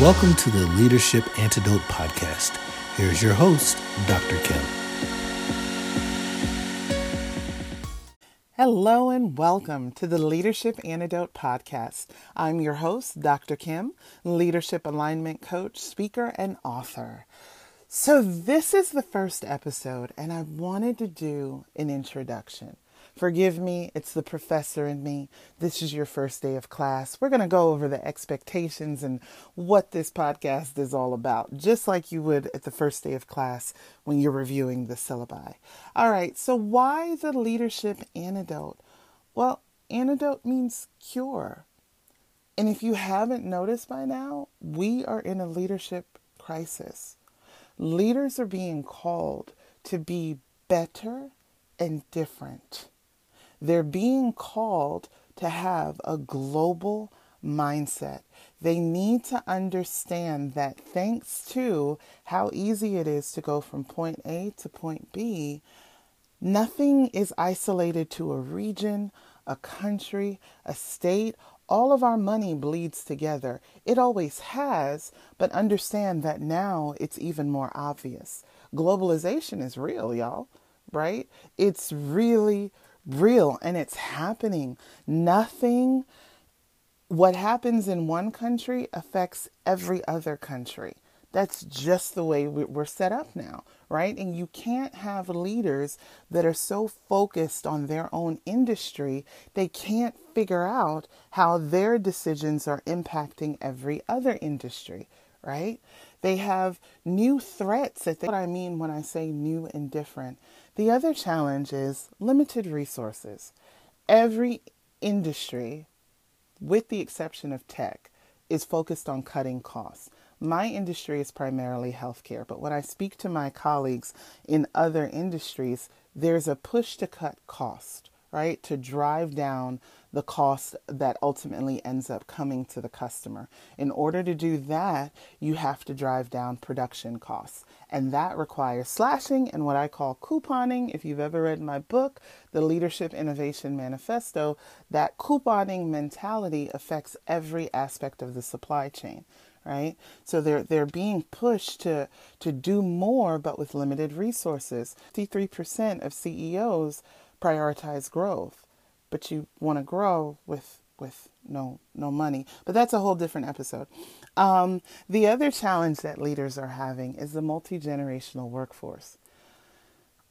Welcome to the Leadership Antidote Podcast. Here's your host, Dr. Kim. Hello and welcome to the Leadership Antidote Podcast. I'm your host, Dr. Kim, leadership alignment coach, speaker, and author. So, this is the first episode, and I wanted to do an introduction. Forgive me, it's the professor in me. This is your first day of class. We're going to go over the expectations and what this podcast is all about, just like you would at the first day of class when you're reviewing the syllabi. All right, so why the leadership antidote? Well, antidote means cure. And if you haven't noticed by now, we are in a leadership crisis. Leaders are being called to be better and different. They're being called to have a global mindset. They need to understand that thanks to how easy it is to go from point A to point B, nothing is isolated to a region, a country, a state. All of our money bleeds together. It always has, but understand that now it's even more obvious. Globalization is real, y'all, right? It's really, real and it's happening. Nothing, what happens in one country affects every other country. That's just the way we're set up now, right? And you can't have leaders that are so focused on their own industry, they can't figure out how their decisions are impacting every other industry, right? They have new threats that they, what I mean when I say new and different. The other challenge is limited resources. Every industry, with the exception of tech, is focused on cutting costs. My industry is primarily healthcare, but when I speak to my colleagues in other industries, there's a push to cut cost, right? To drive down the cost that ultimately ends up coming to the customer. In order to do that, you have to drive down production costs. And that requires slashing and what I call couponing. If you've ever read my book, The Leadership Innovation Manifesto, that couponing mentality affects every aspect of the supply chain right? So they're they're being pushed to to do more but with limited resources. 53% of CEOs prioritize growth but you want to grow with with no no money. But that's a whole different episode. Um, the other challenge that leaders are having is the multi generational workforce.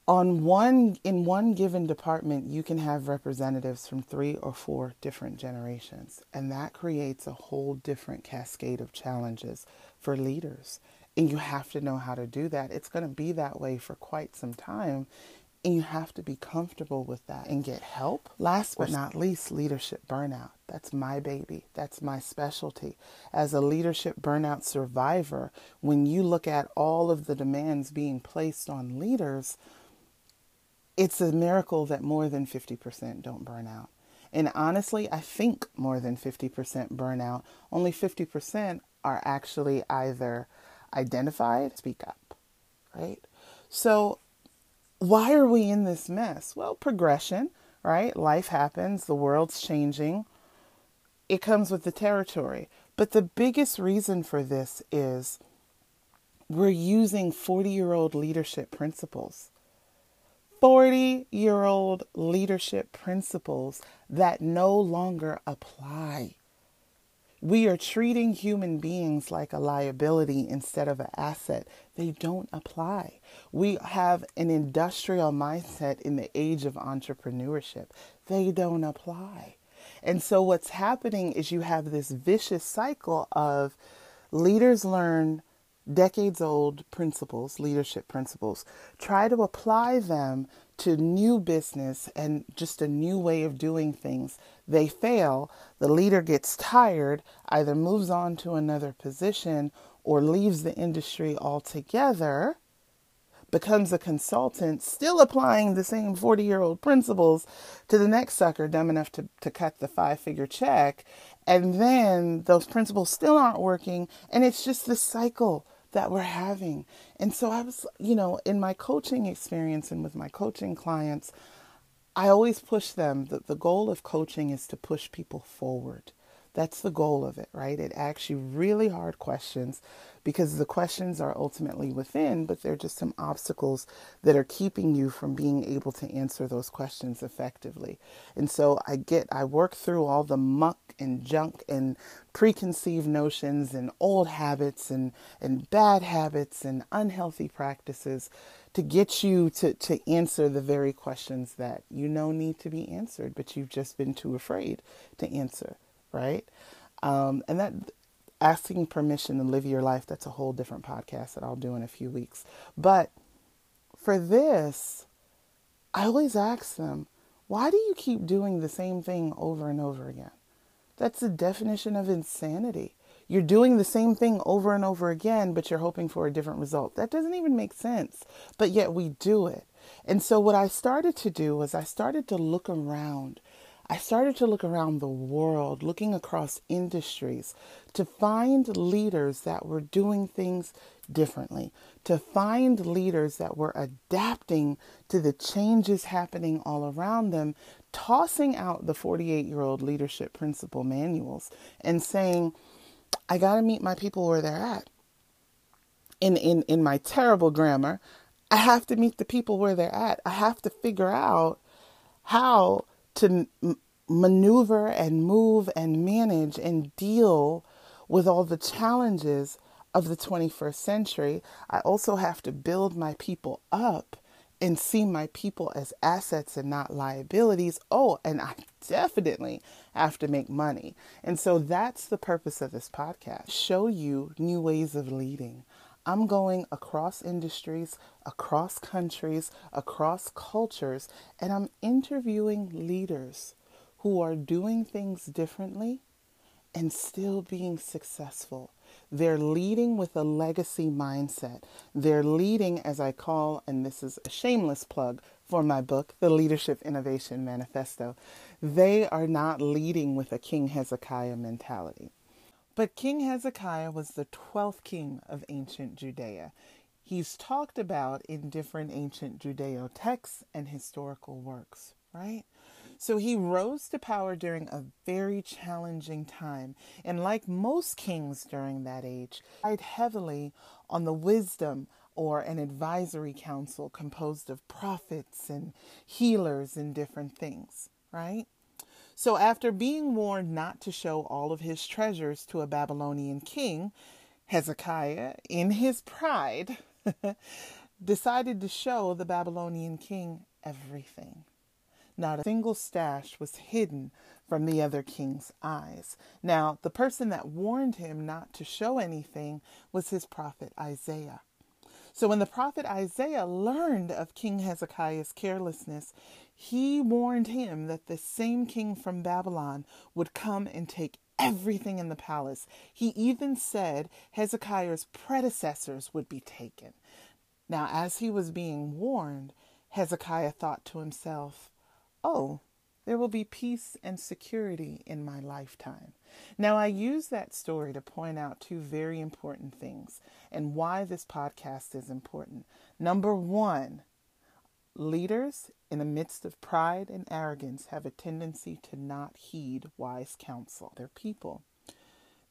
On one in one given department, you can have representatives from three or four different generations, and that creates a whole different cascade of challenges for leaders. And you have to know how to do that. It's going to be that way for quite some time and you have to be comfortable with that and get help. Last but not least, leadership burnout. That's my baby. That's my specialty. As a leadership burnout survivor, when you look at all of the demands being placed on leaders, it's a miracle that more than 50% don't burn out. And honestly, I think more than 50% burn out. Only 50% are actually either identified, speak up, right? So why are we in this mess? Well, progression, right? Life happens, the world's changing. It comes with the territory. But the biggest reason for this is we're using 40 year old leadership principles. 40 year old leadership principles that no longer apply. We are treating human beings like a liability instead of an asset. They don't apply. We have an industrial mindset in the age of entrepreneurship. They don't apply. And so, what's happening is you have this vicious cycle of leaders learn decades old principles, leadership principles, try to apply them to new business and just a new way of doing things. They fail. The leader gets tired, either moves on to another position or leaves the industry altogether, becomes a consultant, still applying the same 40 year old principles to the next sucker dumb enough to, to cut the five figure check. And then those principles still aren't working. And it's just this cycle that we're having. And so I was, you know, in my coaching experience and with my coaching clients, I always push them that the goal of coaching is to push people forward. That's the goal of it, right? It asks you really hard questions because the questions are ultimately within, but they're just some obstacles that are keeping you from being able to answer those questions effectively. And so I get, I work through all the muck and junk and preconceived notions and old habits and, and bad habits and unhealthy practices to get you to, to answer the very questions that you know need to be answered, but you've just been too afraid to answer right? Um, and that asking permission to live your life, that's a whole different podcast that I'll do in a few weeks. But for this, I always ask them, why do you keep doing the same thing over and over again? That's the definition of insanity. You're doing the same thing over and over again, but you're hoping for a different result. That doesn't even make sense, but yet we do it. And so, what I started to do was I started to look around I started to look around the world, looking across industries to find leaders that were doing things differently, to find leaders that were adapting to the changes happening all around them, tossing out the 48 year old leadership principle manuals and saying, I got to meet my people where they're at. In, in, in my terrible grammar, I have to meet the people where they're at. I have to figure out how to m- maneuver and move and manage and deal with all the challenges of the 21st century. I also have to build my people up and see my people as assets and not liabilities. Oh, and I definitely have to make money. And so that's the purpose of this podcast show you new ways of leading. I'm going across industries, across countries, across cultures, and I'm interviewing leaders who are doing things differently and still being successful. They're leading with a legacy mindset. They're leading, as I call, and this is a shameless plug for my book, The Leadership Innovation Manifesto. They are not leading with a King Hezekiah mentality. But King Hezekiah was the 12th king of ancient Judea. He's talked about in different ancient Judeo texts and historical works, right? So he rose to power during a very challenging time. And like most kings during that age, relied heavily on the wisdom or an advisory council composed of prophets and healers and different things, right? So, after being warned not to show all of his treasures to a Babylonian king, Hezekiah, in his pride, decided to show the Babylonian king everything. Not a single stash was hidden from the other king's eyes. Now, the person that warned him not to show anything was his prophet Isaiah. So, when the prophet Isaiah learned of King Hezekiah's carelessness, he warned him that the same king from Babylon would come and take everything in the palace. He even said Hezekiah's predecessors would be taken. Now, as he was being warned, Hezekiah thought to himself, Oh, there will be peace and security in my lifetime. Now, I use that story to point out two very important things and why this podcast is important. Number one, Leaders, in the midst of pride and arrogance, have a tendency to not heed wise counsel. They're people.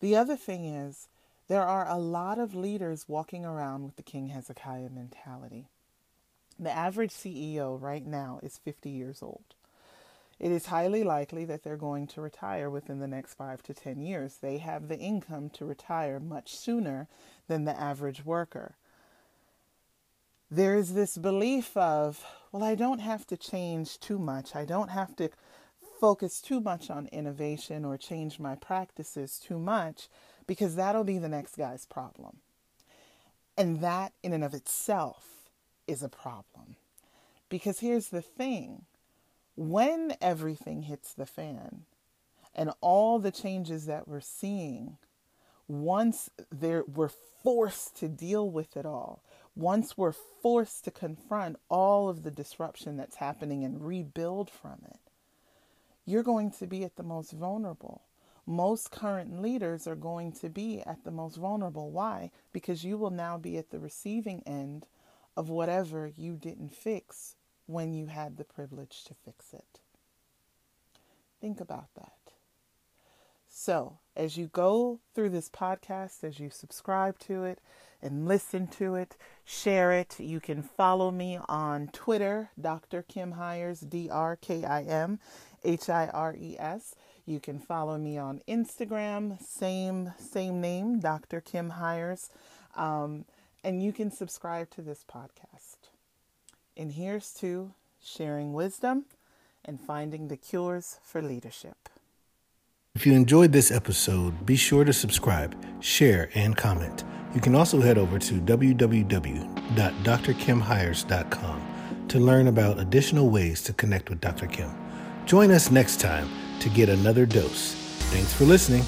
The other thing is, there are a lot of leaders walking around with the King Hezekiah mentality. The average CEO right now is 50 years old. It is highly likely that they're going to retire within the next five to 10 years. They have the income to retire much sooner than the average worker there is this belief of, well, I don't have to change too much. I don't have to focus too much on innovation or change my practices too much because that'll be the next guy's problem. And that, in and of itself, is a problem. Because here's the thing when everything hits the fan and all the changes that we're seeing, once we're forced to deal with it all, once we're forced to confront all of the disruption that's happening and rebuild from it, you're going to be at the most vulnerable. Most current leaders are going to be at the most vulnerable. Why? Because you will now be at the receiving end of whatever you didn't fix when you had the privilege to fix it. Think about that. So, as you go through this podcast, as you subscribe to it and listen to it, share it, you can follow me on Twitter, Dr. Kim Hires, D R K I M H I R E S. You can follow me on Instagram, same same name, Dr. Kim Hires, um, and you can subscribe to this podcast. And here's to sharing wisdom and finding the cures for leadership. If you enjoyed this episode, be sure to subscribe, share, and comment. You can also head over to www.drkimhires.com to learn about additional ways to connect with Dr. Kim. Join us next time to get another dose. Thanks for listening.